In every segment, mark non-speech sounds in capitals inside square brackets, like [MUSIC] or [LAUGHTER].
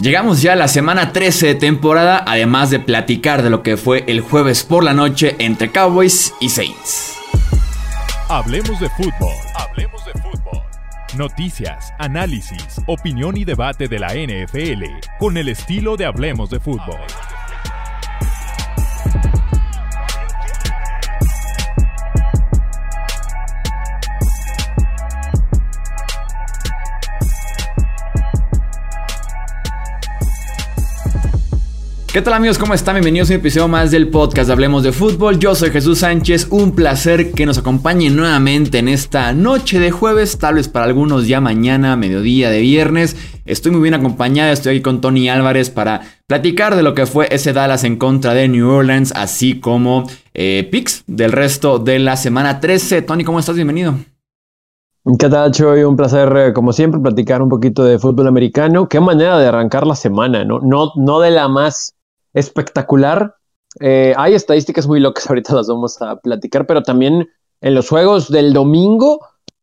Llegamos ya a la semana 13 de temporada, además de platicar de lo que fue el jueves por la noche entre Cowboys y Saints. Hablemos de fútbol. Hablemos de fútbol. Noticias, análisis, opinión y debate de la NFL con el estilo de Hablemos de fútbol. ¿Qué tal amigos? ¿Cómo están? Bienvenidos a un episodio más del podcast Hablemos de Fútbol. Yo soy Jesús Sánchez, un placer que nos acompañen nuevamente en esta noche de jueves, tal vez para algunos ya mañana, mediodía de viernes. Estoy muy bien acompañado, estoy aquí con Tony Álvarez para platicar de lo que fue ese Dallas en contra de New Orleans, así como eh, picks del resto de la semana 13. Tony, ¿cómo estás? Bienvenido. ¿Qué tal, Choy? Un placer, eh, como siempre, platicar un poquito de fútbol americano. Qué manera de arrancar la semana, ¿no? No, no de la más espectacular. Eh, hay estadísticas muy locas, [LAUGHS] ahorita las vamos a platicar, pero también en los juegos del domingo,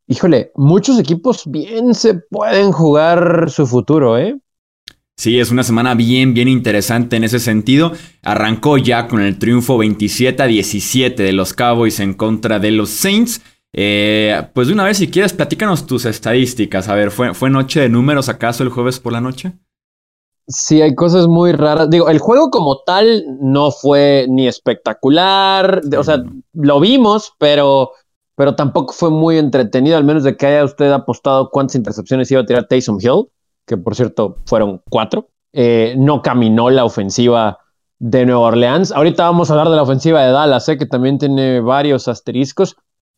híjole, muchos equipos bien se pueden jugar su futuro, ¿eh? Sí, es una semana bien, bien interesante en ese sentido. Arrancó ya con el triunfo 27 a 17 de los Cowboys en contra de los Saints. Eh, pues de una vez, si quieres, platícanos tus estadísticas. A ver, ¿fue, ¿fue noche de números acaso el jueves por la noche? Sí, hay cosas muy raras. Digo, el juego como tal no fue ni espectacular. O sea, lo vimos, pero, pero tampoco fue muy entretenido, al menos de que haya usted apostado cuántas intercepciones iba a tirar Taysom Hill, que por cierto fueron cuatro. Eh, no caminó la ofensiva de Nueva Orleans. Ahorita vamos a hablar de la ofensiva de Dallas, eh, que también tiene varios asteriscos.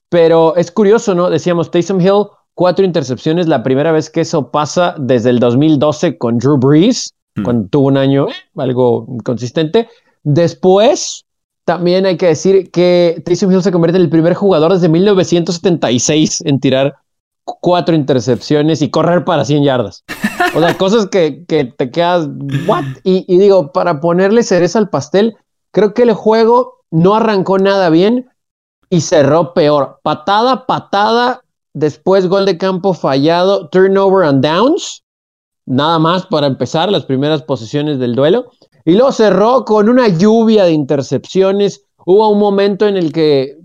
Pero es curioso, ¿no? Decíamos, Taysom Hill, cuatro intercepciones, la primera vez que eso pasa desde el 2012 con Drew Brees. Hmm. cuando tuvo un año algo consistente. Después, también hay que decir que Taysom Hill se convierte en el primer jugador desde 1976 en tirar cuatro intercepciones y correr para 100 yardas. O sea, cosas que, te quedas, ¿what? Y, y, digo, para ponerle cereza al pastel, creo que el juego no arrancó nada bien y cerró peor. Patada, patada, después gol de campo fallado, turnover and downs nada más para empezar las primeras posiciones del duelo. Y luego cerró con una lluvia de intercepciones. Hubo un momento en el que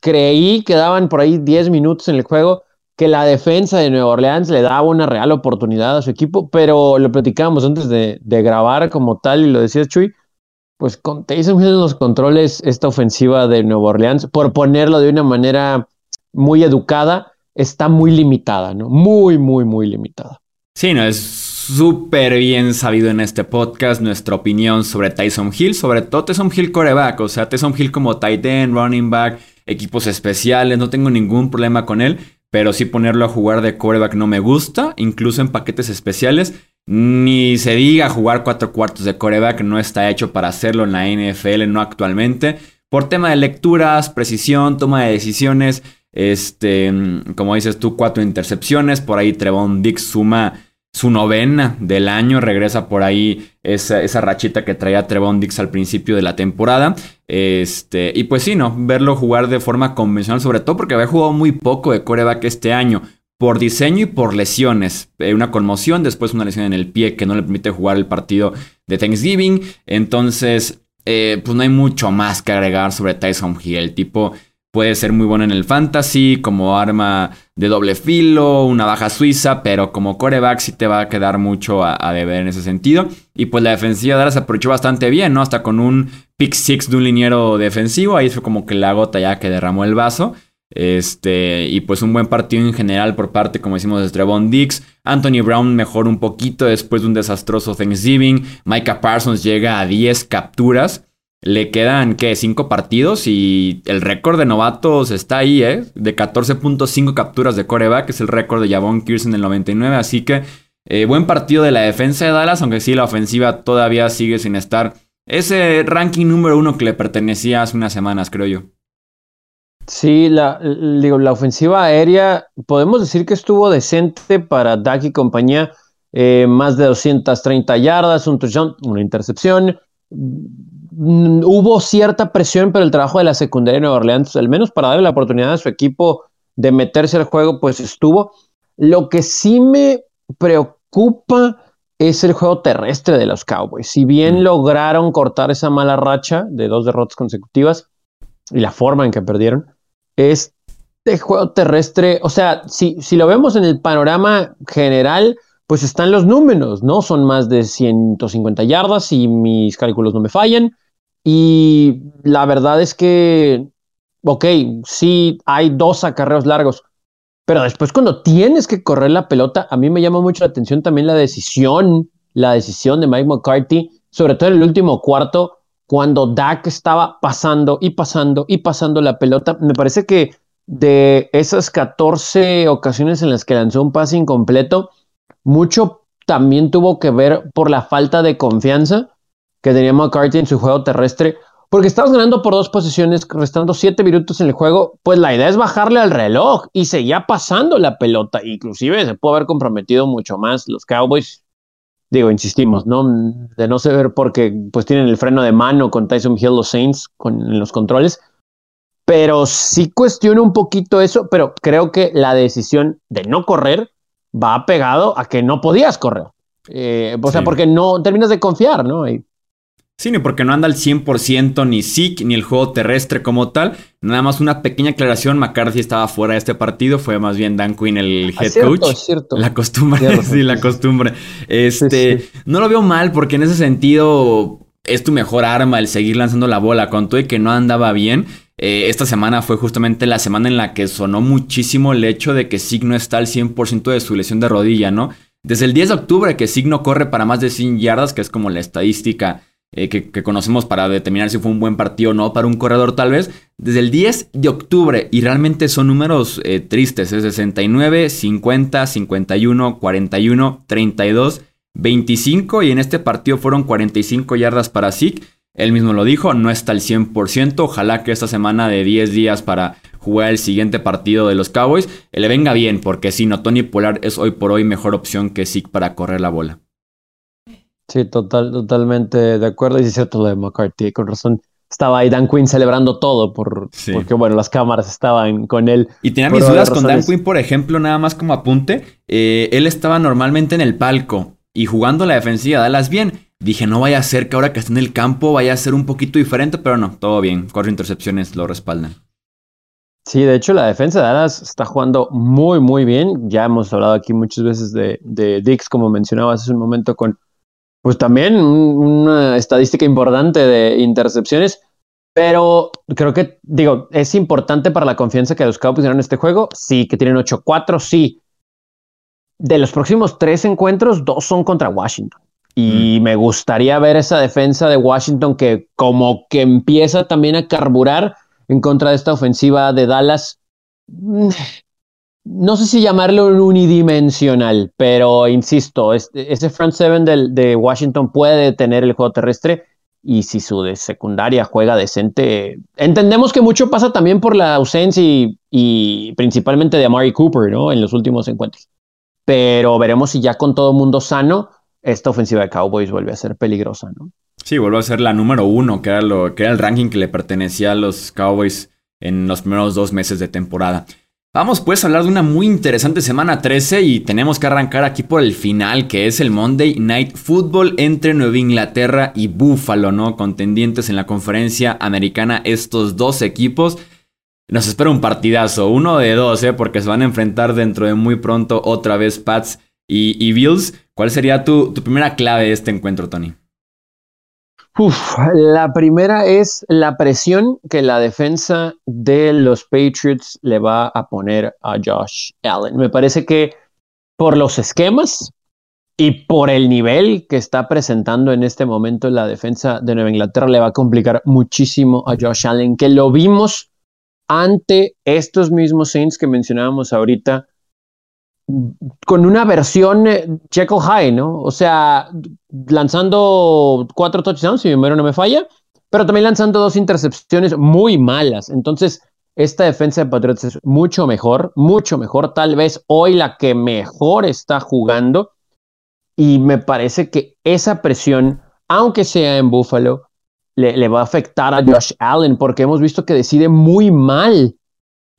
creí que daban por ahí 10 minutos en el juego que la defensa de Nueva Orleans le daba una real oportunidad a su equipo, pero lo platicábamos antes de, grabar como tal y lo decía Chuy, pues con Taysom en los controles esta ofensiva de Nueva Orleans, por ponerlo de una manera muy educada, está muy limitada, ¿no? Muy, muy, muy limitada. Sí, no, es súper bien sabido en este podcast nuestra opinión sobre Tyson Hill, sobre todo Tyson Hill coreback, o sea, Tyson Hill como tight end, running back, equipos especiales, no tengo ningún problema con él, pero sí ponerlo a jugar de coreback no me gusta, incluso en paquetes especiales. Ni se diga jugar cuatro cuartos de coreback, no está hecho para hacerlo en la NFL, no actualmente. Por tema de lecturas, precisión, toma de decisiones, este, como dices tú, cuatro intercepciones. Por ahí Trevon Dix suma su novena del año. Regresa por ahí esa, esa rachita que traía Trevon Dix al principio de la temporada. Este, y pues sí, ¿no? Verlo jugar de forma convencional, sobre todo porque había jugado muy poco de coreback este año. Por diseño y por lesiones. Eh, una conmoción, después una lesión en el pie que no le permite jugar el partido de Thanksgiving. Entonces, eh, pues no hay mucho más que agregar sobre Tyson Hill. El tipo Puede ser muy bueno en el fantasy, como arma de doble filo, una baja suiza, pero como coreback sí te va a quedar mucho a, deber en ese sentido. Y pues la defensiva de Dallas aprovechó bastante bien, ¿no? Hasta con un pick six de un liniero defensivo, ahí fue como que la gota ya que derramó el vaso. Este, y pues un buen partido en general por parte, como decimos, de Trevon Dix. Anthony Brown mejoró un poquito después de un desastroso Thanksgiving. Micah Parsons llega a 10 capturas. Le quedan, ¿qué? Cinco partidos y el récord de novatos está ahí, ¿eh? De 14.5 capturas de coreback, que es el récord de Javon Kirsten en el 99. Así que eh, buen partido de la defensa de Dallas, aunque sí la ofensiva todavía sigue sin estar ese ranking número uno que le pertenecía hace unas semanas, creo yo. Sí, la, ofensiva aérea, podemos decir que estuvo decente para Dak y compañía. Eh, más de 230 yardas, un touchdown, una intercepción hubo cierta presión, pero el trabajo de la secundaria de Nueva Orleans, al menos para darle la oportunidad a su equipo de meterse al juego, pues estuvo. Lo que sí me preocupa es el juego terrestre de los Cowboys. Si bien mm. lograron cortar esa mala racha de dos derrotas consecutivas y la forma en que perdieron, este juego terrestre, o sea, si, si lo vemos en el panorama general, pues están los números, ¿no? Son más de 150 yardas y mis cálculos no me fallan. Y la verdad es que, ok, sí hay dos acarreos largos, pero después cuando tienes que correr la pelota, a mí me llama mucho la atención también la decisión, la decisión de Mike McCarthy, sobre todo en el último cuarto, cuando Dak estaba pasando y pasando y pasando la pelota. Me parece que de esas 14 ocasiones en las que lanzó un pase incompleto, mucho también tuvo que ver por la falta de confianza que tenía McCarthy en su juego terrestre, porque estabas ganando por dos posiciones, restando siete minutos en el juego, pues la idea es bajarle al reloj y seguía pasando la pelota. Inclusive se puede haber comprometido mucho más los Cowboys. Digo, insistimos, ¿no? De no saber porque pues tienen el freno de mano con Tyson Hill, los Saints, con los controles. Pero sí cuestiono un poquito eso, pero creo que la decisión de no correr va pegado a que no podías correr. Eh, o sea, porque no terminas de confiar, ¿no? Sí, ni porque no anda al 100% ni Zeke ni el juego terrestre como tal. Nada más una pequeña aclaración, McCarthy estaba fuera de este partido, fue más bien Dan Quinn el ah, head coach. cierto. La costumbre, [LAUGHS] sí, la costumbre. Este, no lo veo mal porque en ese sentido es tu mejor arma el seguir lanzando la bola con todo y que no andaba bien. Eh, esta semana fue justamente la semana en la que sonó muchísimo el hecho de que Zeke no está al 100% de su lesión de rodilla, ¿no? Desde el 10 de octubre que Zeke no corre para más de 100 yardas, que es como la estadística eh, que, conocemos para determinar si fue un buen partido o no para un corredor tal vez, desde el 10 de octubre y realmente son números eh, tristes, es 69, 50, 51, 41, 32, 25 y en este partido fueron 45 yardas para Zeke. Él mismo lo dijo, no está al 100%, ojalá que esta semana de 10 días para jugar el siguiente partido de los Cowboys le venga bien, porque si no, Tony Polar es hoy por hoy mejor opción que Zeke para correr la bola. Sí, total, totalmente de acuerdo. Y es cierto lo de McCarthy, con razón. Estaba ahí Dan Quinn celebrando todo por, porque, bueno, las cámaras estaban con él. Y tenía mis dudas con Dan Quinn, por ejemplo, nada más como apunte. Eh, él estaba normalmente en el palco y jugando la defensiva Dallas bien. Dije, no vaya a ser que ahora que está en el campo vaya a ser un poquito diferente, pero no, todo bien. Cuatro intercepciones lo respaldan. Sí, de hecho la defensa de Dallas está jugando muy, muy bien. Ya hemos hablado aquí muchas veces de, de Dix, como mencionabas hace un momento, con pues también una estadística importante de intercepciones. Pero creo que, digo, es importante para la confianza que los Cowboys en este juego. Sí, que tienen 8-4, sí. De los próximos tres encuentros, dos son contra Washington. Y mm. me gustaría ver esa defensa de Washington que como que empieza también a carburar en contra de esta ofensiva de Dallas. No sé si llamarlo unidimensional, pero insisto, este, ese front seven de Washington puede tener el juego terrestre y si su de secundaria juega decente, entendemos que mucho pasa también por la ausencia y, principalmente de Amari Cooper, ¿no? En los últimos encuentros. Pero veremos si ya con todo mundo sano, esta ofensiva de Cowboys vuelve a ser peligrosa, ¿no? Sí, vuelve a ser la número uno, que era, que era el ranking que le pertenecía a los Cowboys en los primeros dos meses de temporada. Vamos pues a hablar de una muy interesante semana 13 y tenemos que arrancar aquí por el final que es el Monday Night Football entre Nueva Inglaterra y Buffalo, ¿no? Contendientes en la conferencia americana estos dos equipos. Nos espera un partidazo, uno de dos, ¿eh? Porque se van a enfrentar dentro de muy pronto otra vez Pats y, Bills. ¿Cuál sería tu, tu primera clave de este encuentro, Tony? La primera es la presión que la defensa de los Patriots le va a poner a Josh Allen. Me parece que por los esquemas y por el nivel que está presentando en este momento la defensa de Nueva Inglaterra le va a complicar muchísimo a Josh Allen, que lo vimos ante estos mismos Saints que mencionábamos ahorita con una versión eh, Jekyll High, ¿no? O sea, lanzando cuatro touchdowns, si mi memoria no me falla, pero también lanzando dos intercepciones muy malas. Entonces, esta defensa de Patriots es mucho mejor, mucho mejor. Tal vez hoy la que mejor está jugando. Y me parece que esa presión, aunque sea en Buffalo, le, le va a afectar a Josh Allen, porque hemos visto que decide muy mal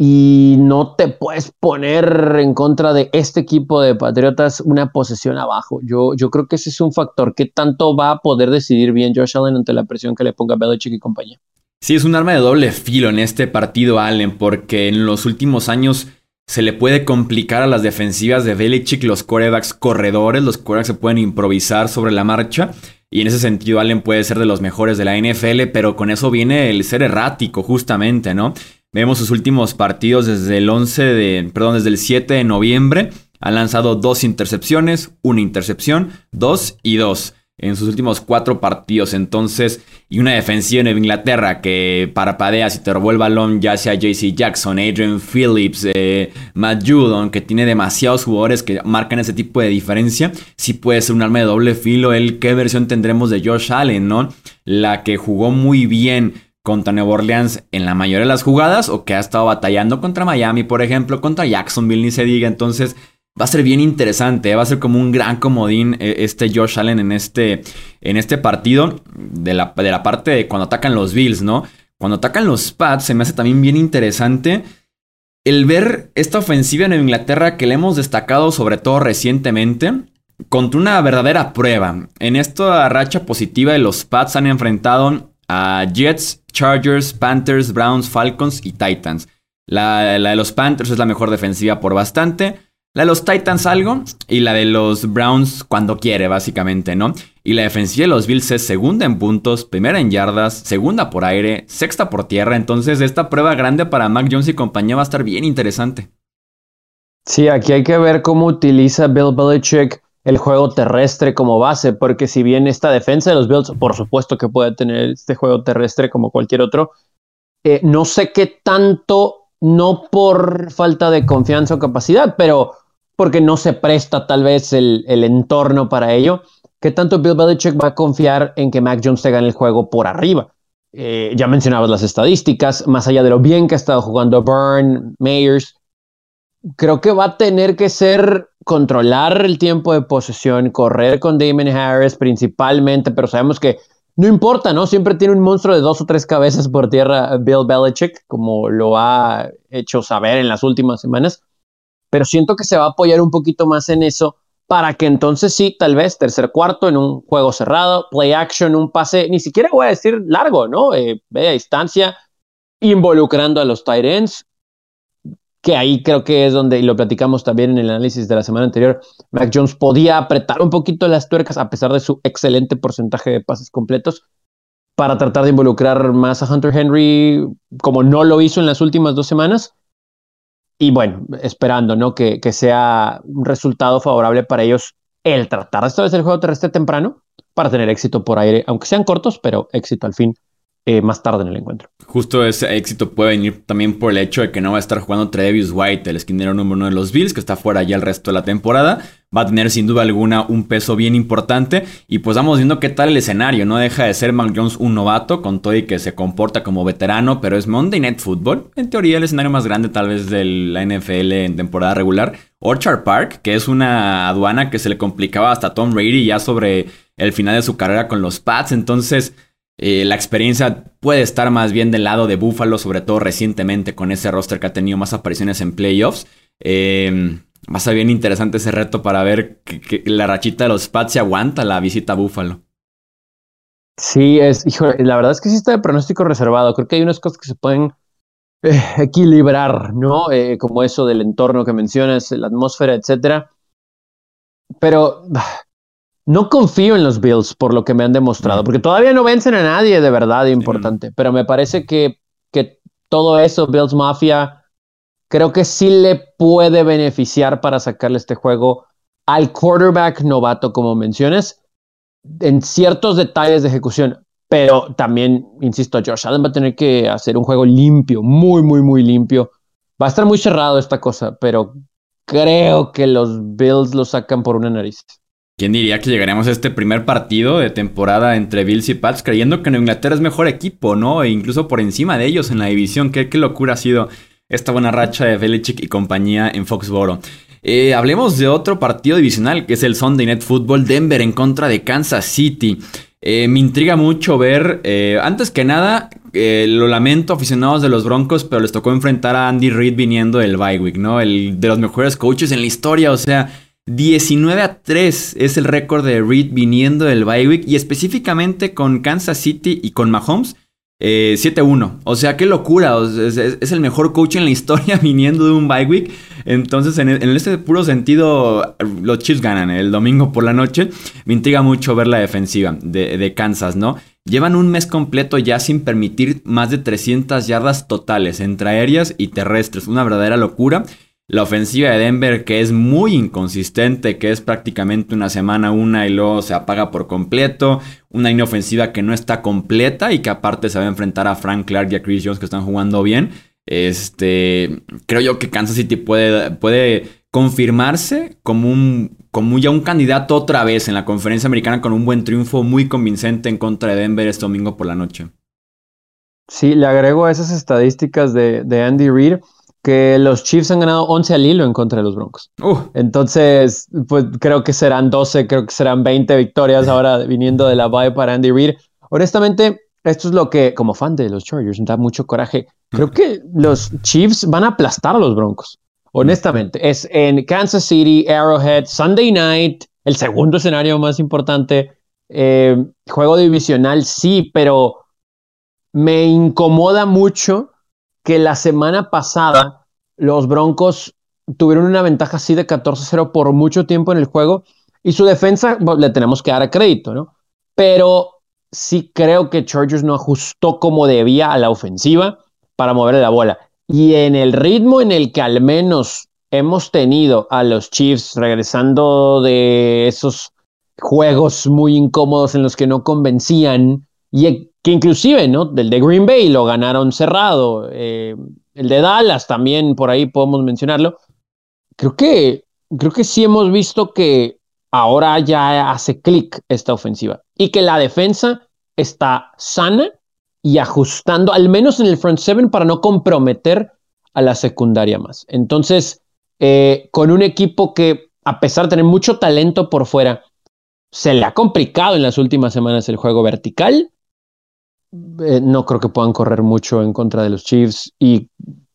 y no te puedes poner en contra de este equipo de Patriotas una posesión abajo. Yo, yo creo que ese es un factor. ¿Qué tanto va a poder decidir bien Josh Allen ante la presión que le ponga Belichick y compañía? Sí, es un arma de doble filo en este partido, Allen, porque en los últimos años se le puede complicar a las defensivas de Belichick los corebacks corredores, los corebacks se pueden improvisar sobre la marcha. Y en ese sentido, Allen puede ser de los mejores de la NFL, pero con eso viene el ser errático, justamente, ¿no? Vemos sus últimos partidos desde el 11 de, perdón, desde el 7 de noviembre. Ha lanzado dos intercepciones, una intercepción, dos y dos en sus últimos cuatro partidos. Entonces, y una defensiva en Inglaterra que parpadea si te robó el balón, ya sea JC Jackson, Adrian Phillips, eh, Matt Judon, que tiene demasiados jugadores que marcan ese tipo de diferencia. Sí puede ser un arma de doble filo. El qué versión tendremos de Josh Allen, ¿no? La que jugó muy bien contra Nueva Orleans en la mayoría de las jugadas o que ha estado batallando contra Miami, por ejemplo, contra Jacksonville, ni se diga. Entonces va a ser bien interesante, ¿eh? va a ser como un gran comodín eh, este Josh Allen en este, en este partido de la, de la parte de cuando atacan los Bills, ¿no? Cuando atacan los Pats se me hace también bien interesante el ver esta ofensiva en Inglaterra que le hemos destacado sobre todo recientemente contra una verdadera prueba. En esta racha positiva de los Pats han enfrentado a Jets, Chargers, Panthers, Browns, Falcons y Titans. La, de los Panthers es la mejor defensiva por bastante. La de los Titans algo y la de los Browns cuando quiere, básicamente, ¿no? Y la defensiva de los Bills es segunda en puntos, primera en yardas, segunda por aire, sexta por tierra. Entonces, esta prueba grande para Mac Jones y compañía va a estar bien interesante. Sí, aquí hay que ver cómo utiliza Bill Belichick el juego terrestre como base, porque si bien esta defensa de los Bills, por supuesto que puede tener este juego terrestre como cualquier otro, eh, no sé qué tanto, no por falta de confianza o capacidad, pero porque no se presta tal vez el, entorno para ello, qué tanto Bill Belichick va a confiar en que Mac Jones te gane el juego por arriba. Eh, ya mencionabas las estadísticas, más allá de lo bien que ha estado jugando Byrne, Mayers, creo que va a tener que ser controlar el tiempo de posesión, correr con Damon Harris principalmente, pero sabemos que no importa, ¿no? Siempre tiene un monstruo de dos o tres cabezas por tierra Bill Belichick, como lo ha hecho saber en las últimas semanas. Pero siento que se va a apoyar un poquito más en eso para que entonces sí, tal vez tercer cuarto en un juego cerrado, play action, un pase, ni siquiera voy a decir largo, ¿no? Eh, distancia, involucrando a los tight ends, que ahí creo que es donde, y lo platicamos también en el análisis de la semana anterior, Mac Jones podía apretar un poquito las tuercas a pesar de su excelente porcentaje de pases completos para tratar de involucrar más a Hunter Henry como no lo hizo en las últimas dos semanas. Y bueno, esperando ¿no? que, que sea un resultado favorable para ellos el tratar de establecer el juego terrestre temprano para tener éxito por aire, aunque sean cortos, pero éxito al fin eh, más tarde en el encuentro. Justo ese éxito puede venir también por el hecho de que no va a estar jugando Trevius White, el esquinero número uno de los Bills, que está fuera ya el resto de la temporada. Va a tener sin duda alguna un peso bien importante. Y pues vamos viendo qué tal el escenario. No deja de ser Mac Jones un novato, con todo y que se comporta como veterano, pero es Monday Night Football. En teoría, el escenario más grande tal vez de la NFL en temporada regular. Orchard Park, que es una aduana que se le complicaba hasta Tom Brady ya sobre el final de su carrera con los Pats. Entonces eh, la experiencia puede estar más bien del lado de Buffalo, sobre todo recientemente con ese roster que ha tenido más apariciones en playoffs. Eh, va a ser bien interesante ese reto para ver que, la rachita de los Pats se aguanta la visita a Buffalo. Sí, es, la verdad es que sí está de pronóstico reservado. Creo que hay unas cosas que se pueden eh, [LAUGHS] equilibrar, ¿no? como eso del entorno que mencionas, la atmósfera, etcétera. Pero no confío en los Bills por lo que me han demostrado, porque todavía no vencen a nadie de verdad importante, pero me parece que, que todo eso, Bills Mafia, creo que sí le puede beneficiar para sacarle este juego al quarterback novato, como mencionas, en ciertos detalles de ejecución. Pero también, insisto, Josh Allen va a tener que hacer un juego limpio, muy, muy, muy limpio. Va a estar muy cerrado esta cosa, pero creo que los Bills lo sacan por una nariz. ¿Quién diría que llegaremos a este primer partido de temporada entre Bills y Pats creyendo que Inglaterra es mejor equipo, ¿no? E incluso por encima de ellos en la división. ¿Qué, qué locura ha sido esta buena racha de Belichick y compañía en Foxboro. Eh, hablemos de otro partido divisional que es el Sunday Night Football Denver en contra de Kansas City. Eh, me intriga mucho ver, eh, antes que nada, lo lamento, aficionados de los Broncos, pero les tocó enfrentar a Andy Reid viniendo del bye week, ¿no? El de los mejores coaches en la historia, o sea, 19 a 3 es el récord de Reid viniendo del bye week y específicamente con Kansas City y con Mahomes. 7-1. Eh, o sea, qué locura. es, el mejor coach en la [LAUGHS] historia viniendo de un bye week. Entonces, en, este puro sentido, los Chiefs ganan el domingo por la noche. Me intriga mucho ver la defensiva de, de Kansas, ¿no? Llevan un mes completo ya sin permitir más de 300 yardas totales entre aéreas y terrestres. Una verdadera locura. La ofensiva de Denver que es muy inconsistente, que es prácticamente una semana una y luego se apaga por completo. Una línea ofensiva que no está completa y que aparte se va a enfrentar a Frank Clark y a Chris Jones que están jugando bien. Este, creo yo que Kansas City puede, puede confirmarse como un como ya un candidato otra vez en la conferencia americana con un buen triunfo muy convincente en contra de Denver este domingo por la noche. Sí, le agrego a esas estadísticas de, de Andy Reid que los Chiefs han ganado 11 al hilo en contra de los Broncos. Uh. Entonces, pues creo que serán 12, creo que serán 20 victorias ahora viniendo de la bye para Andy Reid. Honestamente, esto es lo que, como fan de los Chargers, me da mucho coraje. Creo que los Chiefs van a aplastar a los Broncos. Honestamente, es en Kansas City, Arrowhead, Sunday Night, el segundo escenario más importante. Eh, juego divisional, sí, pero me incomoda mucho que la semana pasada los Broncos tuvieron una ventaja así de 14-0 por mucho tiempo en el juego y su defensa le tenemos que dar a crédito, ¿no? Pero sí creo que Chargers no ajustó como debía a la ofensiva para moverle la bola. Y en el ritmo en el que al menos hemos tenido a los Chiefs regresando de esos juegos muy incómodos en los que no convencían y que inclusive, ¿no? Del de Green Bay lo ganaron cerrado, eh, el de Dallas también por ahí podemos mencionarlo. Creo que, creo que sí hemos visto que ahora ya hace clic esta ofensiva y que la defensa está sana y ajustando, al menos en el front seven, para no comprometer a la secundaria más. Entonces, eh, con un equipo que, a pesar de tener mucho talento por fuera, se le ha complicado en las últimas semanas el juego vertical eh, no creo que puedan correr mucho en contra de los Chiefs. Y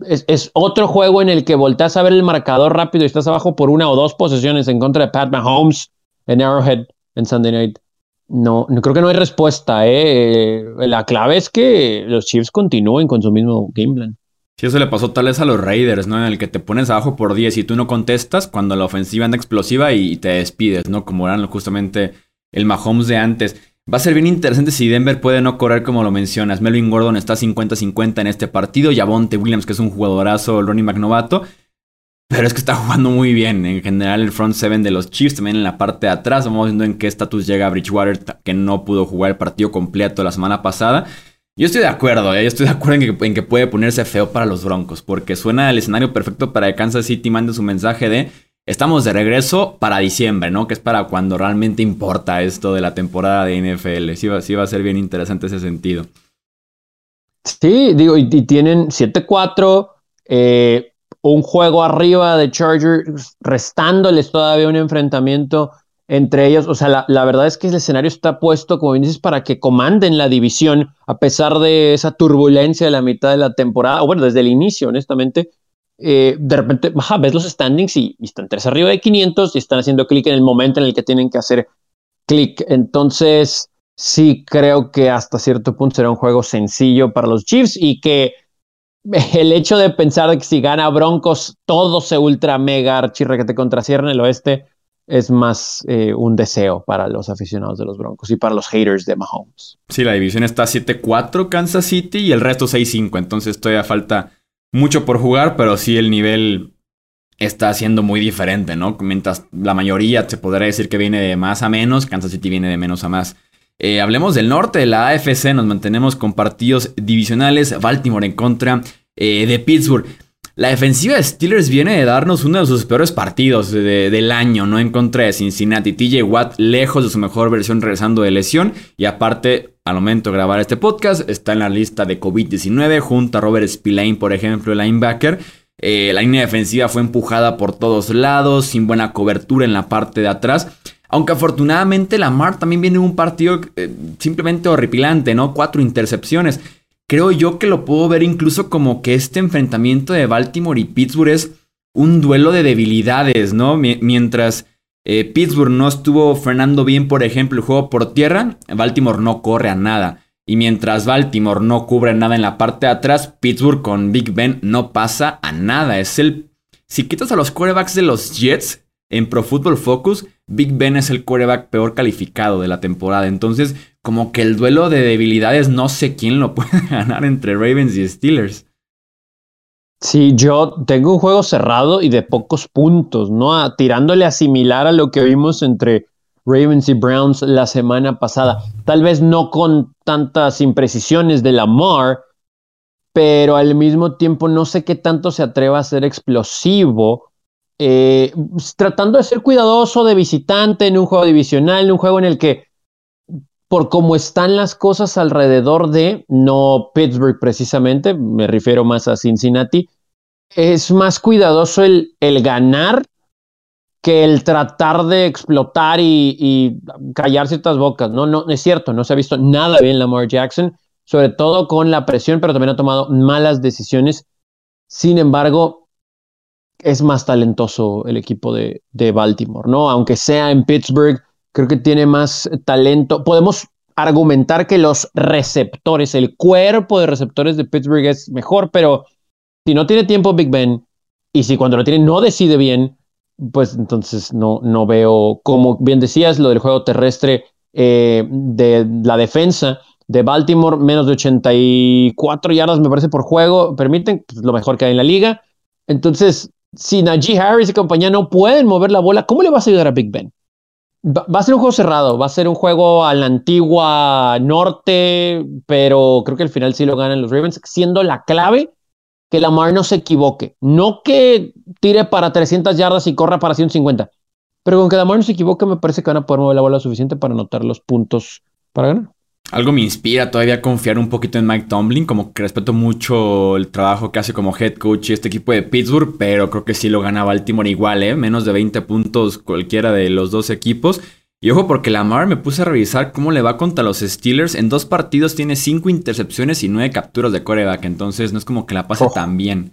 es, otro juego en el que volteas a ver el marcador rápido y estás abajo por una o dos posesiones en contra de Pat Mahomes en Arrowhead en Sunday Night. No, no creo que no hay respuesta. ¿eh? La clave es que los Chiefs continúen con su mismo game plan. Sí, eso le pasó tal vez a los Raiders, ¿no? En el que te pones abajo por 10 y tú no contestas cuando la ofensiva anda explosiva y te despides, ¿no? Como eran justamente el Mahomes de antes. Va a ser bien interesante si Denver puede no correr como lo mencionas. Melvin Gordon está 50-50 en este partido. Yavonte Williams, que es un jugadorazo, el running back novato. Pero es que está [LAUGHS] jugando muy bien. En general, el front seven de los Chiefs, también en la parte de atrás. Vamos viendo en qué estatus llega Bridgewater, que no pudo jugar el partido completo la semana pasada. Yo estoy de acuerdo, ¿eh? yo estoy de acuerdo en que, en que, puede ponerse feo para los Broncos, porque suena el escenario perfecto para que Kansas City mande su mensaje de Estamos de regreso para diciembre, ¿no? Que es para cuando realmente importa esto de la temporada de NFL. Sí va, sí va a ser bien interesante ese sentido. Sí, digo, y, tienen 7-4, eh, un juego arriba de Chargers, restándoles todavía un enfrentamiento entre ellos. O sea, la, la, verdad es que el escenario está puesto, como bien dices, para que comanden la división, a pesar de esa turbulencia de la mitad de la temporada, o bueno, desde el inicio, honestamente. Eh, de repente ves los standings y, están tres arriba de 500 y están haciendo clic en el momento en el que tienen que hacer clic. Entonces, sí creo que hasta cierto punto será un juego sencillo para los Chiefs y que [LAUGHS] el hecho de pensar que si gana Broncos todo se ultra mega archirre que te contracierra el oeste es más eh, un deseo para los aficionados de los Broncos y para los haters de Mahomes. Sí, la división está 7-4 Kansas City y el resto 6-5, entonces todavía falta mucho por jugar, pero sí el nivel está siendo muy diferente, ¿no? Mientras la mayoría se podría decir que viene de más a menos, Kansas City viene de menos a más. Eh, hablemos del norte, la AFC, nos mantenemos con partidos divisionales, Baltimore en contra eh, de Pittsburgh. La defensiva de Steelers viene de darnos uno de sus peores partidos del año, ¿no? En contra de Cincinnati. TJ Watt lejos de su mejor versión regresando de lesión. Y aparte, al momento de grabar este podcast, está en la lista de COVID-19 junto a Robert Spillane, por ejemplo, el linebacker. Eh, la línea defensiva fue empujada por todos lados, sin buena cobertura en la parte de atrás. Aunque afortunadamente Lamar también viene de un partido eh, simplemente horripilante, ¿no? Cuatro intercepciones. Creo yo que lo puedo ver incluso como que este enfrentamiento de Baltimore y Pittsburgh es un duelo de debilidades, ¿no? Mientras eh, Pittsburgh no estuvo frenando bien, por ejemplo, el juego por tierra, Baltimore no corre a nada. Y mientras Baltimore no cubre nada en la parte de atrás, Pittsburgh con Big Ben no pasa a nada. Es el. Si quitas a los quarterbacks de los Jets en Pro Football Focus, Big Ben es el quarterback peor calificado de la temporada. Entonces, como que el duelo de debilidades, no sé quién lo [LAUGHS] puede ganar entre Ravens y Steelers. Sí, yo tengo un juego cerrado y de pocos puntos, ¿no? tirándole a similar a lo que vimos entre Ravens y Browns la semana pasada. Tal vez no con tantas imprecisiones de Lamar, pero al mismo tiempo no sé qué tanto se atreva a ser explosivo. Eh, tratando de ser cuidadoso de visitante en un juego divisional, en un juego en el que, por cómo están las cosas alrededor de, no Pittsburgh precisamente, me refiero más a Cincinnati, es más cuidadoso el, el ganar que el tratar de explotar y, callar ciertas bocas. No, no, es cierto, no se ha visto nada bien Lamar Jackson, sobre todo con la presión, pero también ha tomado malas decisiones. Sin embargo, es más talentoso el equipo de, de Baltimore, ¿no? Aunque sea en Pittsburgh, creo que tiene más talento. Podemos argumentar que los receptores, el cuerpo de receptores de Pittsburgh es mejor, pero si no tiene tiempo Big Ben y si cuando lo tiene no decide bien, pues entonces no, no veo, como bien decías, lo del juego terrestre eh, de la defensa de Baltimore, menos de 84 yardas me parece por juego, permiten pues, lo mejor que hay en la liga. Entonces, si Najee Harris y compañía no pueden mover la bola, ¿cómo le vas a ayudar a Big Ben? Va, a ser un juego cerrado, va a ser un juego a la antigua norte, pero creo que al final sí lo ganan los Ravens, siendo la clave que Lamar no se equivoque. No que tire para 300 yardas y corra para 150. Pero con que Lamar no se equivoque, me parece que van a poder mover la bola suficiente para anotar los puntos para ganar. Algo me inspira todavía a confiar un poquito en Mike Tomlin, como que respeto mucho el trabajo que hace como head coach y este equipo de Pittsburgh, pero creo que sí lo gana Baltimore igual, ¿eh? Menos de 20 puntos cualquiera de los dos equipos. Y ojo, porque Lamar me puse a revisar cómo le va contra los Steelers. En dos partidos tiene cinco intercepciones y nueve capturas de coreback. Entonces no es como que la pase tan bien.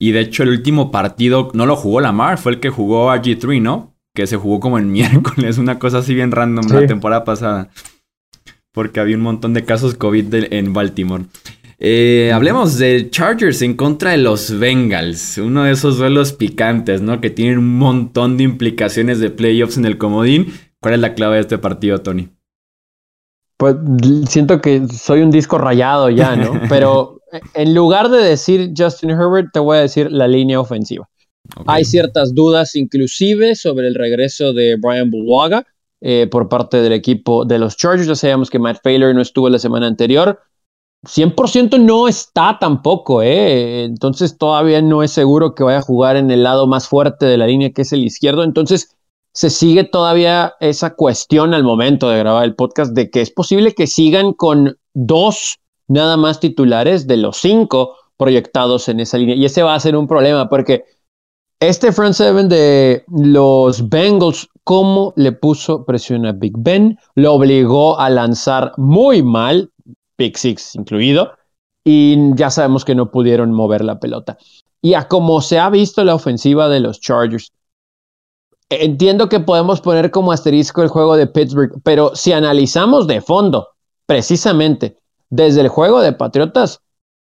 Y de hecho, el último partido no lo jugó Lamar, fue el que jugó RG3, ¿no? Que se jugó como en [LAUGHS] miércoles, una cosa así bien random la temporada pasada. Porque había un montón de casos COVID en Baltimore. Eh, hablemos de Chargers en contra de los Bengals. Uno de esos duelos picantes, ¿no? Que tienen un montón de implicaciones de playoffs en el comodín. ¿Cuál es la clave de este partido, Tony? Pues siento que soy un disco rayado ya, ¿no? [LAUGHS] Pero en lugar de decir Justin Herbert, te voy a decir la línea ofensiva. Hay ciertas dudas inclusive sobre el regreso de Brian Bulwaga eh, por parte del equipo de los Chargers. Ya sabemos que Matt Failer no estuvo la semana anterior. 100% no está tampoco, ¿eh? Entonces todavía no es seguro que vaya a jugar en el lado más fuerte de la línea, que es el izquierdo. Entonces se sigue todavía esa cuestión al momento de grabar el podcast de que es posible que sigan con dos nada más titulares de los cinco proyectados en esa línea. Y ese va a ser un problema porque este front seven de los Bengals, ¿cómo le puso presión a Big Ben? Lo obligó a lanzar muy mal, Big Six incluido, y ya sabemos que no pudieron mover la pelota. Y a como se ha visto la ofensiva de los Chargers, entiendo que podemos poner como asterisco el juego de Pittsburgh, pero si analizamos de fondo, precisamente desde el juego de Patriotas,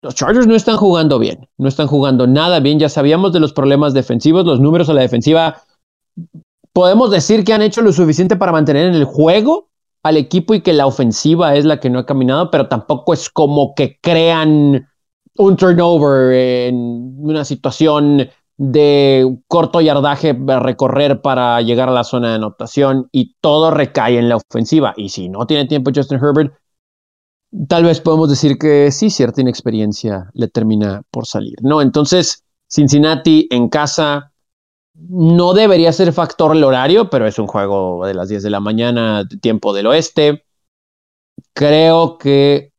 los Chargers no están jugando bien, no están jugando nada bien, ya sabíamos de los problemas defensivos, los números a la defensiva, podemos decir que han hecho lo suficiente para mantener en el juego al equipo y que la ofensiva es la que no ha caminado, pero tampoco es como que crean un turnover en una situación de corto yardaje a recorrer para llegar a la zona de anotación y todo recae en la ofensiva. Y si no tiene tiempo Justin Herbert, tal vez podemos decir que sí, cierta inexperiencia le termina por salir, ¿no? Entonces, Cincinnati en casa no debería ser factor el horario, pero es un juego de las 10 de la mañana, tiempo del oeste. Creo que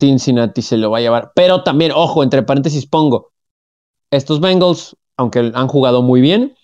Cincinnati se lo va a llevar, pero también, ojo, entre paréntesis pongo, estos Bengals aunque han jugado muy bien,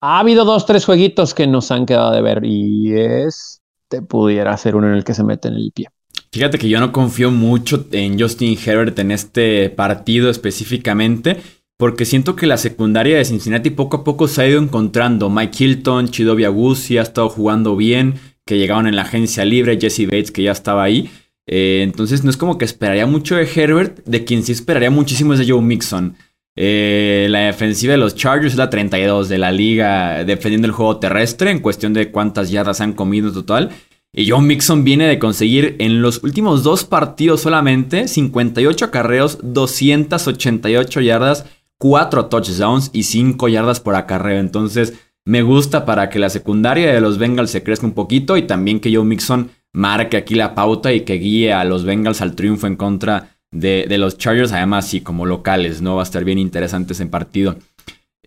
ha habido dos, tres jueguitos que nos han quedado de ver y este pudiera ser uno en el que se mete en el pie. Fíjate que yo no confío mucho en Justin Herbert en este partido específicamente, porque siento que la secundaria de Cincinnati poco a poco se ha ido encontrando. Mike Hilton, Chido Agusi ha estado jugando bien, que llegaban en la agencia libre, Jesse Bates que ya estaba ahí. Eh, entonces no es como que esperaría mucho de Herbert, de quien sí esperaría muchísimo es de Joe Mixon. Eh, la defensiva de los Chargers es la 32 de la liga defendiendo el juego terrestre en cuestión de cuántas yardas han comido en total. Y Joe Mixon viene de conseguir en los últimos dos partidos solamente 58 acarreos, 288 yardas, 4 touchdowns y 5 yardas por acarreo. Entonces me gusta para que la secundaria de los Bengals se crezca un poquito y también que Joe Mixon marque aquí la pauta y que guíe a los Bengals al triunfo en contra de, los Chargers, además sí, como locales, ¿no? Va a estar bien interesante ese partido.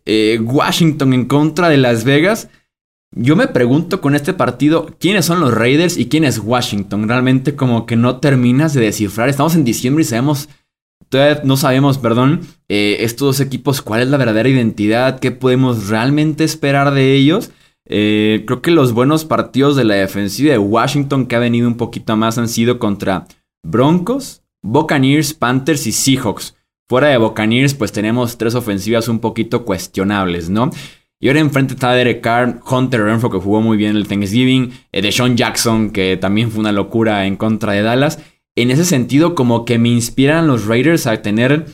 Eh, Washington en contra de Las Vegas. Yo me pregunto con este partido, ¿quiénes son los Raiders y quién es Washington? Realmente como que no terminas de descifrar. Estamos en diciembre y sabemos, todavía no sabemos, perdón, eh, estos dos equipos, cuál es la verdadera identidad, qué podemos realmente esperar de ellos. Eh, creo que los buenos partidos de la defensiva de Washington que ha venido un poquito más han sido contra Broncos, Buccaneers, Panthers y Seahawks. Fuera de Buccaneers, pues tenemos tres ofensivas un poquito cuestionables, ¿no? Y ahora enfrente está Derek Carr, Hunter Renfro que jugó muy bien el Thanksgiving, eh, de Sean Jackson que también fue una locura en contra de Dallas. En ese sentido, como que me inspiran los Raiders a tener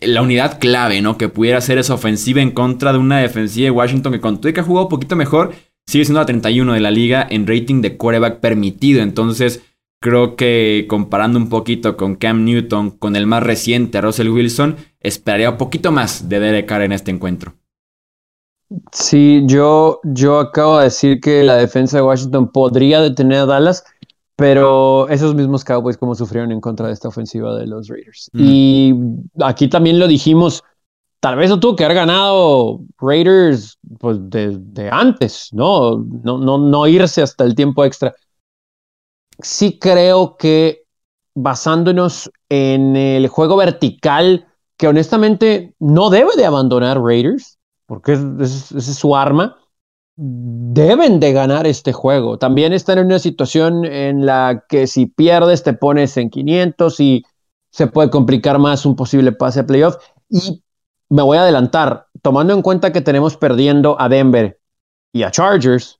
la unidad clave, ¿no? Que pudiera ser esa ofensiva en contra de una defensiva de Washington que con todo que ha jugado un poquito mejor, sigue siendo la 31 de la liga en rating de quarterback permitido. Entonces, creo que comparando un poquito con Cam Newton, con el más reciente Russell Wilson, esperaría un poquito más de Derek Carr en este encuentro. Sí, yo, yo acabo de decir que la defensa de Washington podría detener a Dallas pero esos mismos Cowboys como sufrieron en contra de esta ofensiva de los Raiders. Mm. Y aquí también lo dijimos, tal vez no tuvo que haber ganado Raiders pues de, antes, ¿no? No, ¿no? no irse hasta el tiempo extra. Sí creo que basándonos en el juego vertical, que honestamente no debe de abandonar Raiders, porque esa es su arma, deben de ganar este juego. También están en una situación en la que si pierdes te pones en 500 y se puede complicar más un posible pase a playoff. Y me voy a adelantar, tomando en cuenta que tenemos perdiendo a Denver y a Chargers.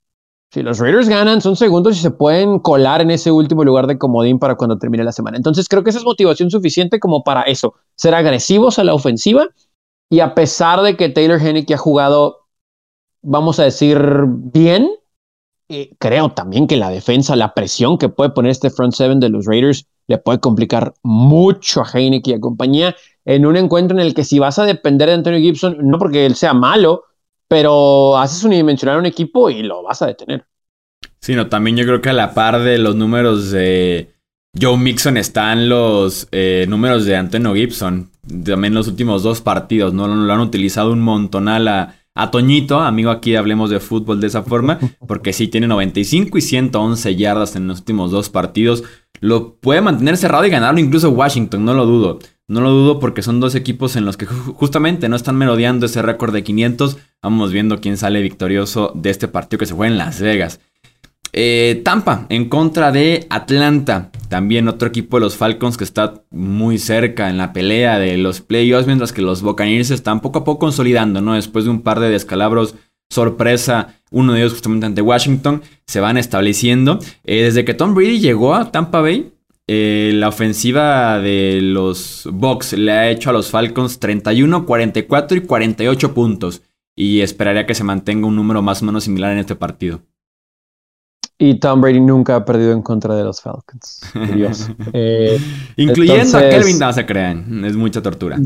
Si los Raiders ganan, son segundos y se pueden colar en ese último lugar de comodín para cuando termine la semana. Entonces creo que esa es motivación suficiente como para eso, ser agresivos a la ofensiva y a pesar de que Taylor Hennick ha jugado vamos a decir, bien. creo también que la defensa, la presión que puede poner este front seven de los Raiders, le puede complicar mucho a Heineken y a compañía en un encuentro en el que si vas a depender de Antonio Gibson, no porque él sea malo, pero haces unidimensional un equipo y lo vas a detener. Sí, no, también yo creo que a la par de los números de Joe Mixon están los eh, números de Antonio Gibson. También los últimos dos partidos, ¿no? Lo han utilizado un montonal a, a Toñito, amigo aquí hablemos de fútbol de esa forma, [LAUGHS] porque sí tiene 95 y 111 yardas en los últimos dos partidos. Lo puede mantener cerrado y ganarlo incluso Washington, no lo dudo. No lo dudo porque son dos equipos en los que justamente no están merodeando ese récord de 500. Vamos viendo quién sale victorioso de este partido que se juega en Las Vegas. Eh, Tampa en contra de Atlanta. También otro equipo de los Falcons que está muy cerca en la pelea de los playoffs, mientras que los Buccaneers están poco a poco consolidando, ¿no? Después de un par de descalabros sorpresa, uno de ellos justamente ante Washington, se van estableciendo. Eh, desde que Tom Brady llegó a Tampa Bay, eh, la ofensiva de los Bucks le ha hecho a los Falcons 31, 44 y 48 puntos. Y esperaría que se mantenga un número más o menos similar en este partido. Y Tom Brady nunca ha perdido en contra de los Falcons. Dios. [LAUGHS] Eh, Incluyendo a Kelvin, no se crean. Es mucha tortura.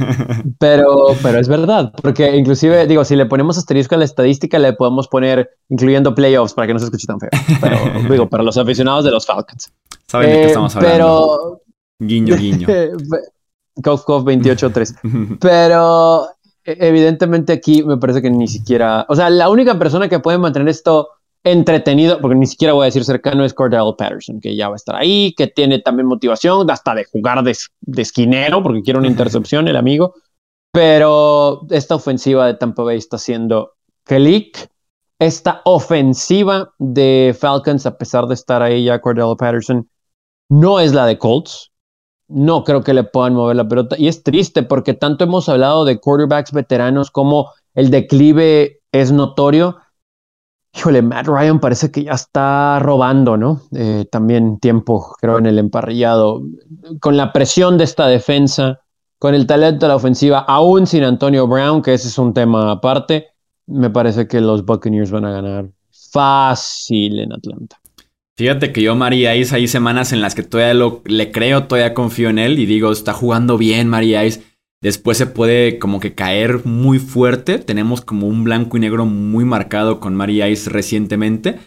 [LAUGHS] pero, pero es verdad. Porque inclusive, digo, si le ponemos asterisco a la estadística, le podemos poner incluyendo playoffs para que no se escuche tan feo. Pero [LAUGHS] digo, para los aficionados de los Falcons. Saben de qué estamos hablando. Pero... Guiño, guiño. Cof, Cof 28-3. pero e, evidentemente aquí me parece que ni siquiera... O sea, la única persona que puede mantener esto entretenido, porque ni siquiera voy a decir cercano, es Cordell Patterson, que ya va a estar ahí, que tiene también motivación hasta de jugar de, esquinero, porque quiere una intercepción el amigo. Pero esta ofensiva de Tampa Bay está haciendo click. Esta ofensiva de Falcons, a pesar de estar ahí ya Cordell Patterson, no es la de Colts. No creo que le puedan mover la pelota. Y es triste porque tanto hemos hablado de quarterbacks veteranos como el declive es notorio. Híjole, Matt Ryan parece que ya está robando, ¿no? Eh, también tiempo, creo, en el emparrillado. Con la presión de esta defensa, con el talento de la ofensiva, aún sin Antonio Brown, que ese es un tema aparte, me parece que los Buccaneers van a ganar fácil en Atlanta. Fíjate que yo, María Ice, hay semanas en las que todavía le creo, todavía confío en él y digo, está jugando bien, María Ice. Después se puede como que caer muy fuerte. Tenemos como un blanco y negro muy marcado con María Ice recientemente.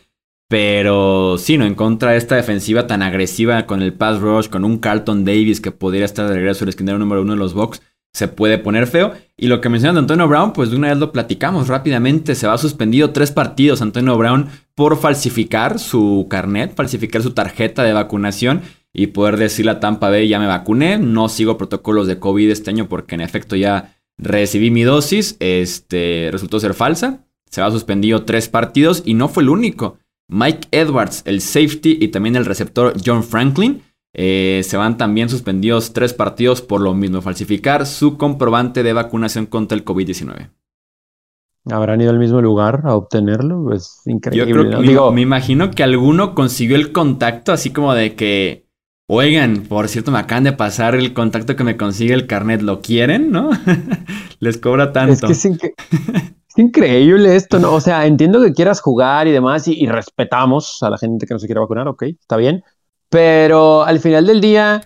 Pero sí, no, en contra de esta defensiva tan agresiva con el pass rush, con un Carlton Davis que podría estar de regreso el esquinero número uno de los Bucks, se puede poner feo. Y lo que mencionan de Antonio Brown, pues de una vez lo platicamos rápidamente. Se va suspendido tres partidos Antonio Brown por falsificar su carnet, falsificar su tarjeta de vacunación y poder decirle a Tampa Bay ya me vacuné, no sigo protocolos de COVID este año porque en efecto ya recibí mi dosis, este resultó ser falsa. Se va suspendido tres partidos y no fue el único. Mike Edwards, el safety y también el receptor John Franklin eh, se van también suspendidos tres partidos por lo mismo, falsificar su comprobante de vacunación contra el COVID-19. ¿Habrán ido al mismo lugar a obtenerlo? Es increíble. Yo creo me, imagino que alguno consiguió el contacto, así como de que, oigan, por cierto, me acaban de pasar el contacto que me consigue el carnet, ¿lo quieren? ¿No? [LAUGHS] Les cobra tanto. Es que es, increíble esto, ¿no? O sea, entiendo que quieras jugar y demás y respetamos a la gente que no se quiere vacunar, ok, está bien. Pero al final del día,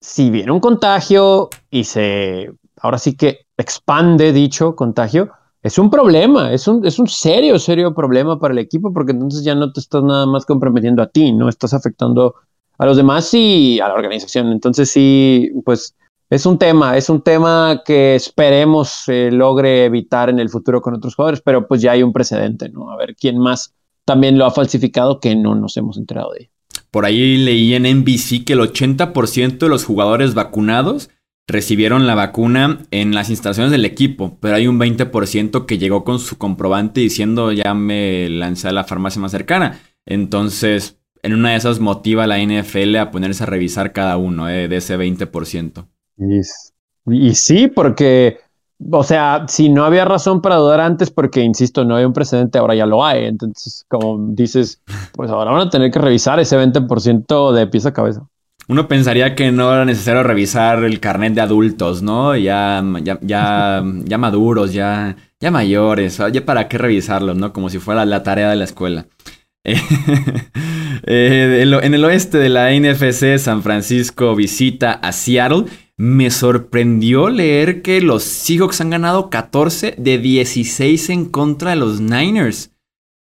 si viene un contagio y se, ahora sí que expande dicho contagio, es un problema, es un, es un serio, serio problema para el equipo porque entonces ya no te estás nada más comprometiendo a ti, no estás afectando a los demás y a la organización. Entonces sí, pues es un tema, es un tema que esperemos se logre evitar en el futuro con otros jugadores, pero pues ya hay un precedente, ¿no? A ver quién más también lo ha falsificado que no nos hemos enterado de por ahí leí en NBC que el 80% de los jugadores vacunados recibieron la vacuna en las instalaciones del equipo, pero hay un 20% que llegó con su comprobante diciendo ya me lancé a la farmacia más cercana. Entonces, en una de esas motiva a la NFL a ponerse a revisar cada uno eh, de ese 20%. Y, y sí, porque o sea, si no había razón para dudar antes, porque insisto, no hay un precedente, ahora ya lo hay. Entonces, como dices, pues ahora van a tener que revisar ese 20% de pieza a cabeza. Uno pensaría que no era necesario revisar el carnet de adultos, ¿no? Ya, ya, ya, ya maduros, ya, ya mayores, ya para qué revisarlo, ¿no? Como si fuera la tarea de la escuela. [LAUGHS] Eh, en el oeste de la NFC, San Francisco visita a Seattle me sorprendió leer que los Seahawks han ganado 14 de 16 en contra de los Niners.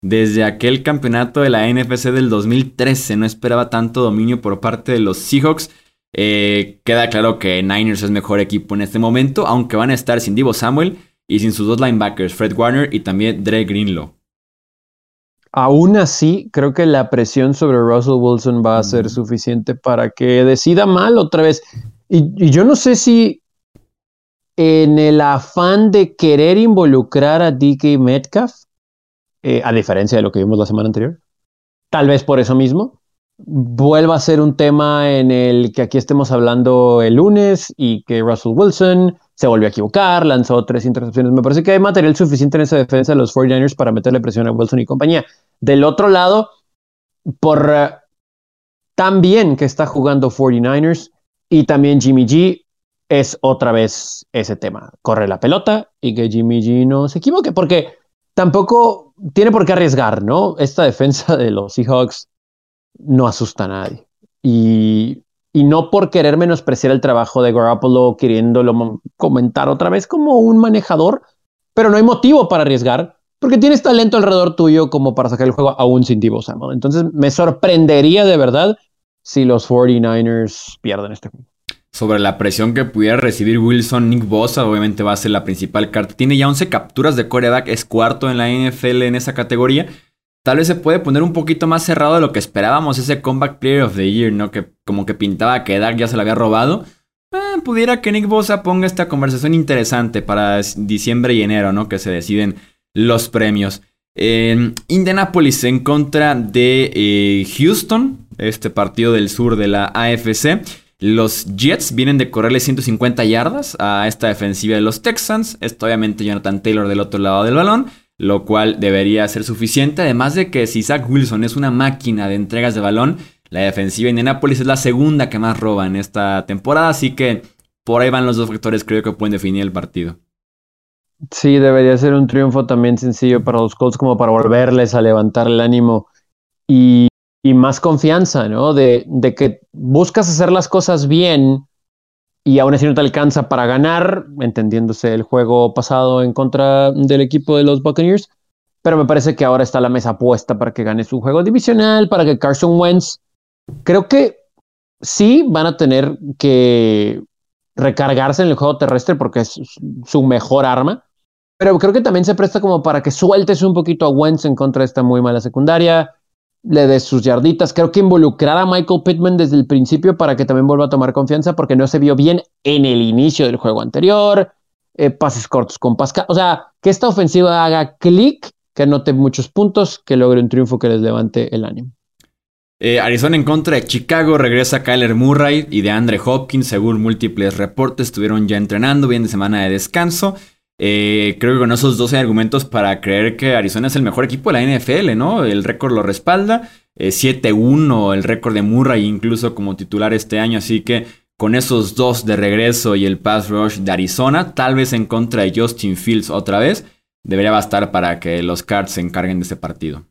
Desde aquel campeonato de la NFC del 2013 no esperaba tanto dominio por parte de los Seahawks. Eh, queda claro que Niners es mejor equipo en este momento, aunque van a estar sin Divo Samuel y sin sus dos linebackers, Fred Warner y también Dre Greenlow. Aún así, creo que la presión sobre Russell Wilson va a ser suficiente para que decida mal otra vez. Y, yo no sé si en el afán de querer involucrar a DK Metcalf, eh, a diferencia de lo que vimos la semana anterior, tal vez por eso mismo, vuelva a ser un tema en el que aquí estemos hablando el lunes y que Russell Wilson se volvió a equivocar, lanzó tres intercepciones. Me parece que hay material suficiente en esa defensa de los 49ers para meterle presión a Wilson y compañía. Del otro lado, por uh, tan bien que está jugando 49ers, y también Jimmy G es otra vez ese tema. Corre la pelota y que Jimmy G no se equivoque, porque tampoco tiene por qué arriesgar, ¿no? Esta defensa de los Seahawks no asusta a nadie. Y, y no por querer menospreciar el trabajo de Garoppolo, queriéndolo comentar otra vez como un manejador, pero no hay motivo para arriesgar, porque tienes talento alrededor tuyo como para sacar el juego aún sin Divo Samuel. Entonces me sorprendería de verdad si los 49ers pierden este juego. Sobre la presión que pudiera recibir Wilson, Nick Bosa obviamente va a ser la principal carta. Tiene ya 11 capturas de coreback, es cuarto en la NFL en esa categoría. Tal vez se puede poner un poquito más cerrado de lo que esperábamos, ese Comeback Player of the Year, ¿no? Que como que pintaba que Dak ya se lo había robado. Eh, pudiera que Nick Bosa ponga esta conversación interesante para diciembre y enero, ¿no? Que se deciden los premios. Indianapolis en contra de eh, Houston. este partido del sur de la AFC. Los Jets vienen de correrle 150 yardas a esta defensiva de los Texans. Esto obviamente Jonathan Taylor del otro lado del balón, lo cual debería ser suficiente. Además de que si Zach Wilson es una máquina de entregas de balón, la defensiva de Indianapolis es la segunda que más roba en esta temporada. Así que por ahí van los dos factores creo que pueden definir el partido. Sí, debería ser un triunfo también sencillo para los Colts como para volverles a levantar el ánimo y, más confianza, ¿no? De, de, que buscas hacer las cosas bien y aún así no te alcanza para ganar, entendiéndose el juego pasado en contra del equipo de los Buccaneers, pero me parece que ahora está la mesa puesta para que gane su juego divisional, para que Carson Wentz, creo que sí van a tener que recargarse en el juego terrestre porque es su mejor arma, pero creo que también se presta como para que sueltes un poquito a Wentz en contra de esta muy mala secundaria, le des sus yarditas. Creo que involucrar a Michael Pittman desde el principio para que también vuelva a tomar confianza porque no se vio bien en el inicio del juego anterior. Eh, pases cortos con Pascal. O sea, que esta ofensiva haga clic, que anote muchos puntos, que logre un triunfo que les levante el ánimo. Eh, Arizona en contra de Chicago, regresa Kyler Murray y de Andre Hopkins, según múltiples reportes, estuvieron ya entrenando, bien de semana de descanso. Eh, creo que con esos 12 argumentos para creer que Arizona es el mejor equipo de la NFL, ¿no? El récord lo respalda. 7-1 eh, el récord de Murray incluso como titular este año. Así que con esos dos de regreso y el pass rush de Arizona, tal vez en contra de Justin Fields otra vez, debería bastar para que los Cards se encarguen de ese partido.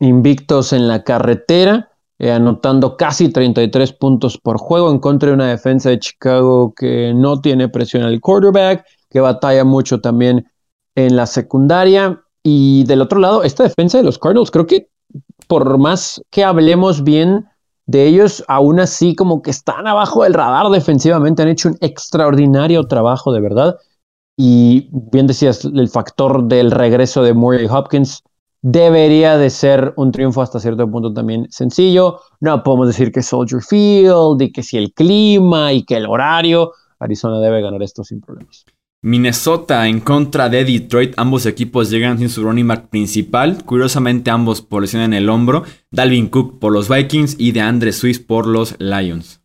Invictos en la carretera, eh, anotando casi 33 puntos por juego en contra de una defensa de Chicago que no tiene presión al quarterback que batalla mucho también en la secundaria. Y del otro lado, esta defensa de los Cardinals, creo que por más que hablemos bien de ellos, aún así como que están abajo del radar defensivamente, han hecho un extraordinario trabajo de verdad. Y bien decías, el factor del regreso de Murray Hopkins debería de ser un triunfo hasta cierto punto también sencillo. No podemos decir que Soldier Field y que si el clima y que el horario, Arizona debe ganar esto sin problemas. Minnesota en contra de Detroit. Ambos equipos llegan sin su running back principal. Curiosamente, ambos por lesión en el hombro. Dalvin Cook por los Vikings y de Andre Swiss por los Lions.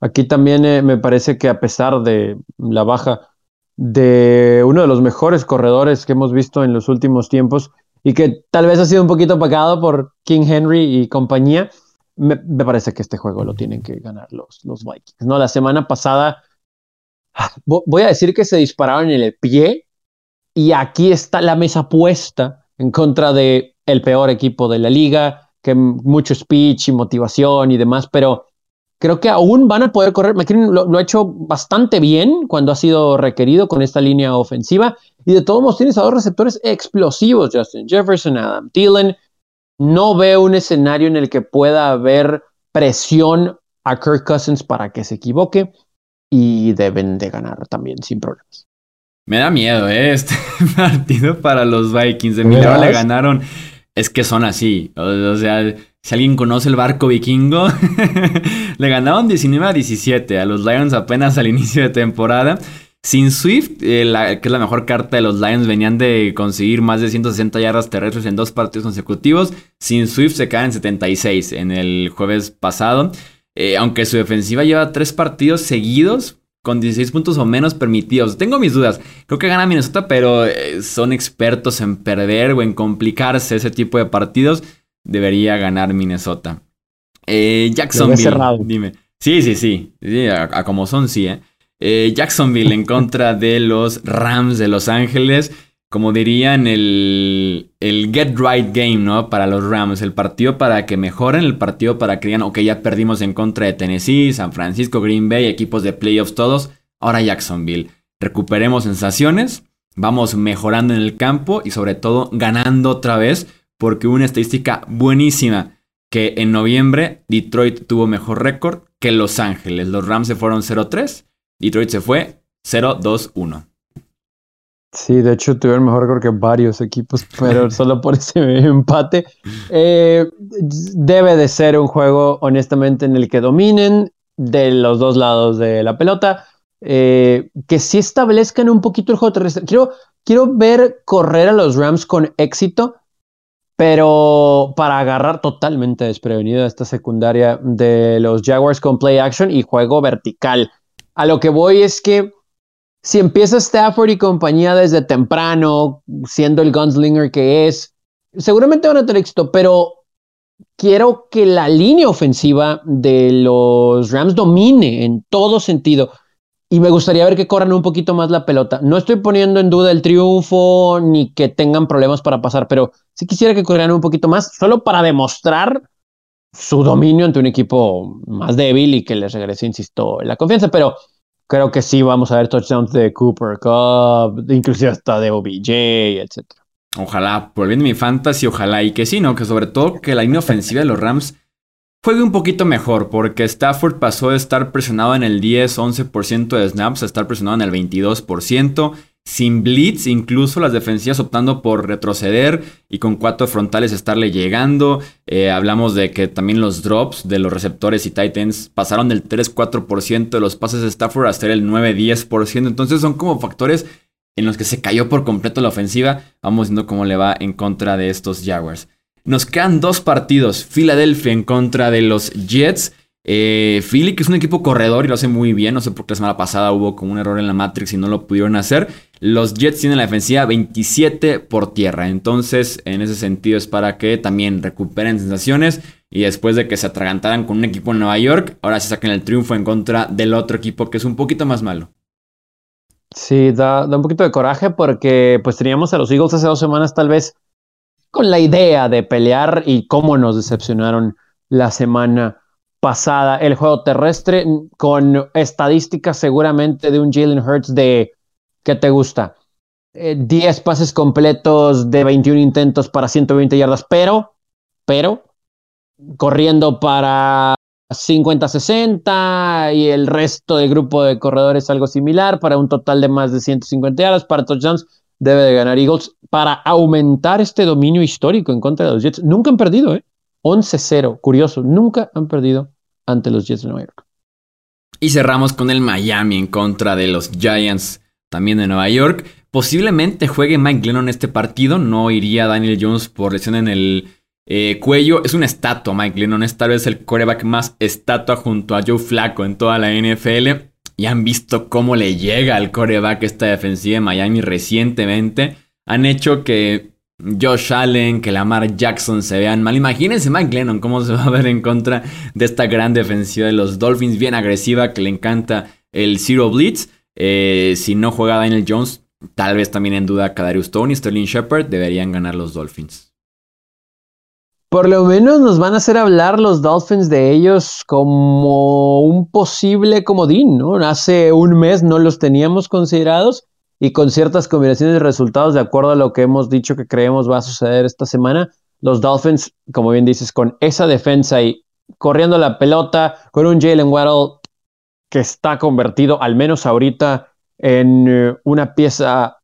Aquí también eh, me parece que a pesar de la baja de uno de los mejores corredores que hemos visto en los últimos tiempos y que tal vez ha sido un poquito apagado por King Henry y compañía, me, parece que este juego lo tienen que ganar los, los Vikings. ¿no? La semana pasada voy a decir que se dispararon en el pie y aquí está la mesa puesta en contra de el peor equipo de la liga, que mucho speech y motivación y demás, pero creo que aún van a poder correr. McKinnon lo, ha hecho bastante bien cuando ha sido requerido con esta línea ofensiva y de todos modos tienes a dos receptores explosivos, Justin Jefferson, Adam Thielen. No veo un escenario en el que pueda haber presión a Kirk Cousins para que se equivoque y deben de ganar también sin problemas. Me da miedo, ¿eh? [LAUGHS] Este partido para los Vikings. De milagro le ganaron. Es que son así. O, sea, si alguien conoce el barco vikingo, [LAUGHS] le ganaron 19 a 17 a los Lions apenas al inicio de temporada. Sin Swift, eh, que es la mejor carta de los Lions, venían de conseguir más de 160 yardas terrestres en dos partidos consecutivos. Sin Swift se caen en 76 en el jueves pasado. Eh, aunque su defensiva lleva tres partidos seguidos con 16 puntos o menos permitidos. Tengo mis dudas. Creo que gana Minnesota, pero eh, son expertos en perder o en complicarse ese tipo de partidos. Debería ganar Minnesota. Eh, Jacksonville. Dime. Sí, sí, sí. a, como son, sí. Eh. Jacksonville en contra de los Rams de Los Ángeles como dirían, el, get right game, ¿no? Para los Rams, el partido para que mejoren, el partido para que digan, ok, ya perdimos en contra de Tennessee, San Francisco, Green Bay, equipos de playoffs todos, ahora Jacksonville. Recuperemos sensaciones, vamos mejorando en el campo y sobre todo ganando otra vez, porque una estadística buenísima, que en noviembre Detroit tuvo mejor récord que Los Ángeles. Los Rams se fueron 0-3, Detroit se fue 0-2-1. Sí, de hecho tuvieron mejor récord que varios equipos, [LAUGHS] pero solo por ese [LAUGHS] empate. Eh, debe de ser un juego, honestamente, en el que dominen de los dos lados de la pelota, eh, que sí establezcan un poquito el juego terrestre. Quiero, quiero ver correr a los Rams con éxito, pero para agarrar totalmente desprevenido esta secundaria de los Jaguars con play action y juego vertical. A lo que voy es que si empieza Stafford y compañía desde temprano, siendo el gunslinger que es, seguramente van a tener éxito, pero quiero que la línea ofensiva de los Rams domine en todo sentido y me gustaría ver que corran un poquito más la pelota. No estoy poniendo en duda el triunfo ni que tengan problemas para pasar, pero sí quisiera que corrieran un poquito más, solo para demostrar su dominio ante un equipo más débil y que les regrese, insisto, la confianza. Pero creo que sí vamos a ver touchdowns de Cooper Cup, inclusive hasta de OBJ, etc. Ojalá, por bien de mi fantasy, ojalá y que sí, ¿no? Que sobre todo que la línea ofensiva de los Rams juegue un poquito mejor, porque Stafford pasó de estar presionado en el 10-11% de snaps a estar presionado en el 22%. Sin blitz, incluso las defensivas optando por retroceder y con cuatro frontales estarle llegando. Eh, hablamos de que también los drops de los receptores y Titans pasaron del 3-4% de los pases de Stafford hasta el 9-10%. Entonces son como factores en los que se cayó por completo la ofensiva. Vamos viendo cómo le va en contra de estos Jaguars. Nos quedan dos partidos. Filadelfia en contra de los Jets. Eh, Philly, que es un equipo corredor y lo hace muy bien. No sé por qué la semana pasada hubo como un error en la Matrix y no lo pudieron hacer. Los Jets tienen la defensiva 27 por tierra. Entonces, en ese sentido, es para que también recuperen sensaciones. Y después de que se atragantaran con un equipo en Nueva York, ahora se saquen el triunfo en contra del otro equipo que es un poquito más malo. Sí, da, un poquito de coraje porque pues teníamos a los Eagles hace dos semanas tal vez con la idea de pelear y cómo nos decepcionaron la semana pasada. El juego terrestre con estadísticas seguramente de un Jalen Hurts de, ¿qué te gusta? 10 eh, pases completos de 21 intentos para 120 yardas, pero, pero, corriendo para 50-60 y el resto del grupo de corredores algo similar para un total de más de 150 yardas para touchdowns debe de ganar Eagles para aumentar este dominio histórico en contra de los Jets. Nunca han perdido, ¿eh? 11-0, curioso, nunca han perdido ante los Jets de Nueva York. Y cerramos con el Miami en contra de los Giants, también de Nueva York. Posiblemente juegue Mike Glennon este partido, no iría Daniel Jones por lesión en el eh, cuello. Es una estatua, Mike Glennon, es tal vez el coreback más estatua junto a Joe Flacco en toda la NFL y han visto cómo le llega al coreback esta defensiva de Miami recientemente. Han hecho que Josh Allen, que Lamar Jackson se vean mal. Imagínense Mike Lennon cómo se va a ver en contra de esta gran defensiva de los Dolphins, bien agresiva, que le encanta el Zero Blitz. Eh, si no juega Daniel Jones, tal vez también en duda Kadarius Stone y Sterling Shepard deberían ganar los Dolphins. Por lo menos nos van a hacer hablar los Dolphins de ellos como un posible comodín, ¿no? Hace un mes no los teníamos considerados y con ciertas combinaciones de resultados, de acuerdo a lo que hemos dicho que creemos va a suceder esta semana, los Dolphins, como bien dices, con esa defensa y corriendo la pelota, con un Jalen Waddle que está convertido, al menos ahorita, en eh, una pieza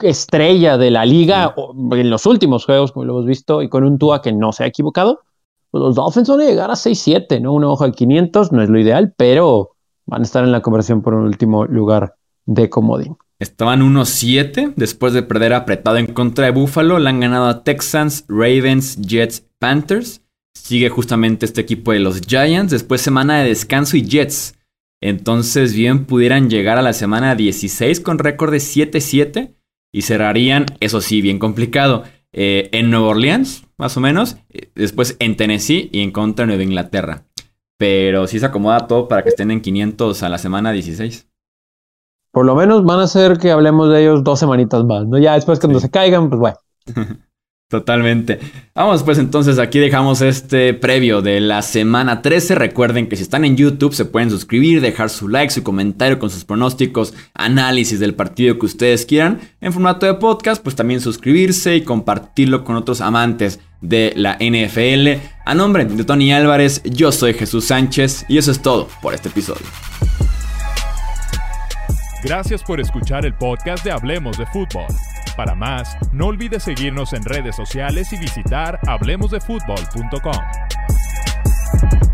estrella de la liga en los últimos juegos, como lo hemos visto, y con un Tua que no se ha equivocado, pues los Dolphins van a llegar a 6-7, ¿no? Una hoja al 500, no es lo ideal, pero van a estar en la conversión por un último lugar de comodín. Estaban 1-7 después de perder apretado en contra de Buffalo. Le han ganado a Texans, Ravens, Jets, Panthers. Sigue justamente este equipo de los Giants. Después semana de descanso y Jets. Entonces bien pudieran llegar a la semana 16 con récord de 7-7 y cerrarían, eso sí, bien complicado, eh, en Nueva Orleans, más o menos, eh, después en Tennessee y en contra de Nueva Inglaterra. Pero sí se acomoda todo para que estén en 500 a la semana 16. Por lo menos van a ser que hablemos de ellos dos semanitas más, ¿no? Ya después cuando se caigan, pues bueno. [LAUGHS] Totalmente. Vamos, pues entonces aquí dejamos este previo de la semana 13. Recuerden que si están en YouTube se pueden suscribir, dejar su like, su comentario con sus pronósticos, análisis del partido que ustedes quieran. En formato de podcast, pues también suscribirse y compartirlo con otros amantes de la NFL. A nombre de Tony Álvarez, yo soy Jesús Sánchez y eso es todo por este episodio. Gracias por escuchar el podcast de Hablemos de Fútbol. Para más, no olvides seguirnos en redes sociales y visitar hablemosdefutbol.com.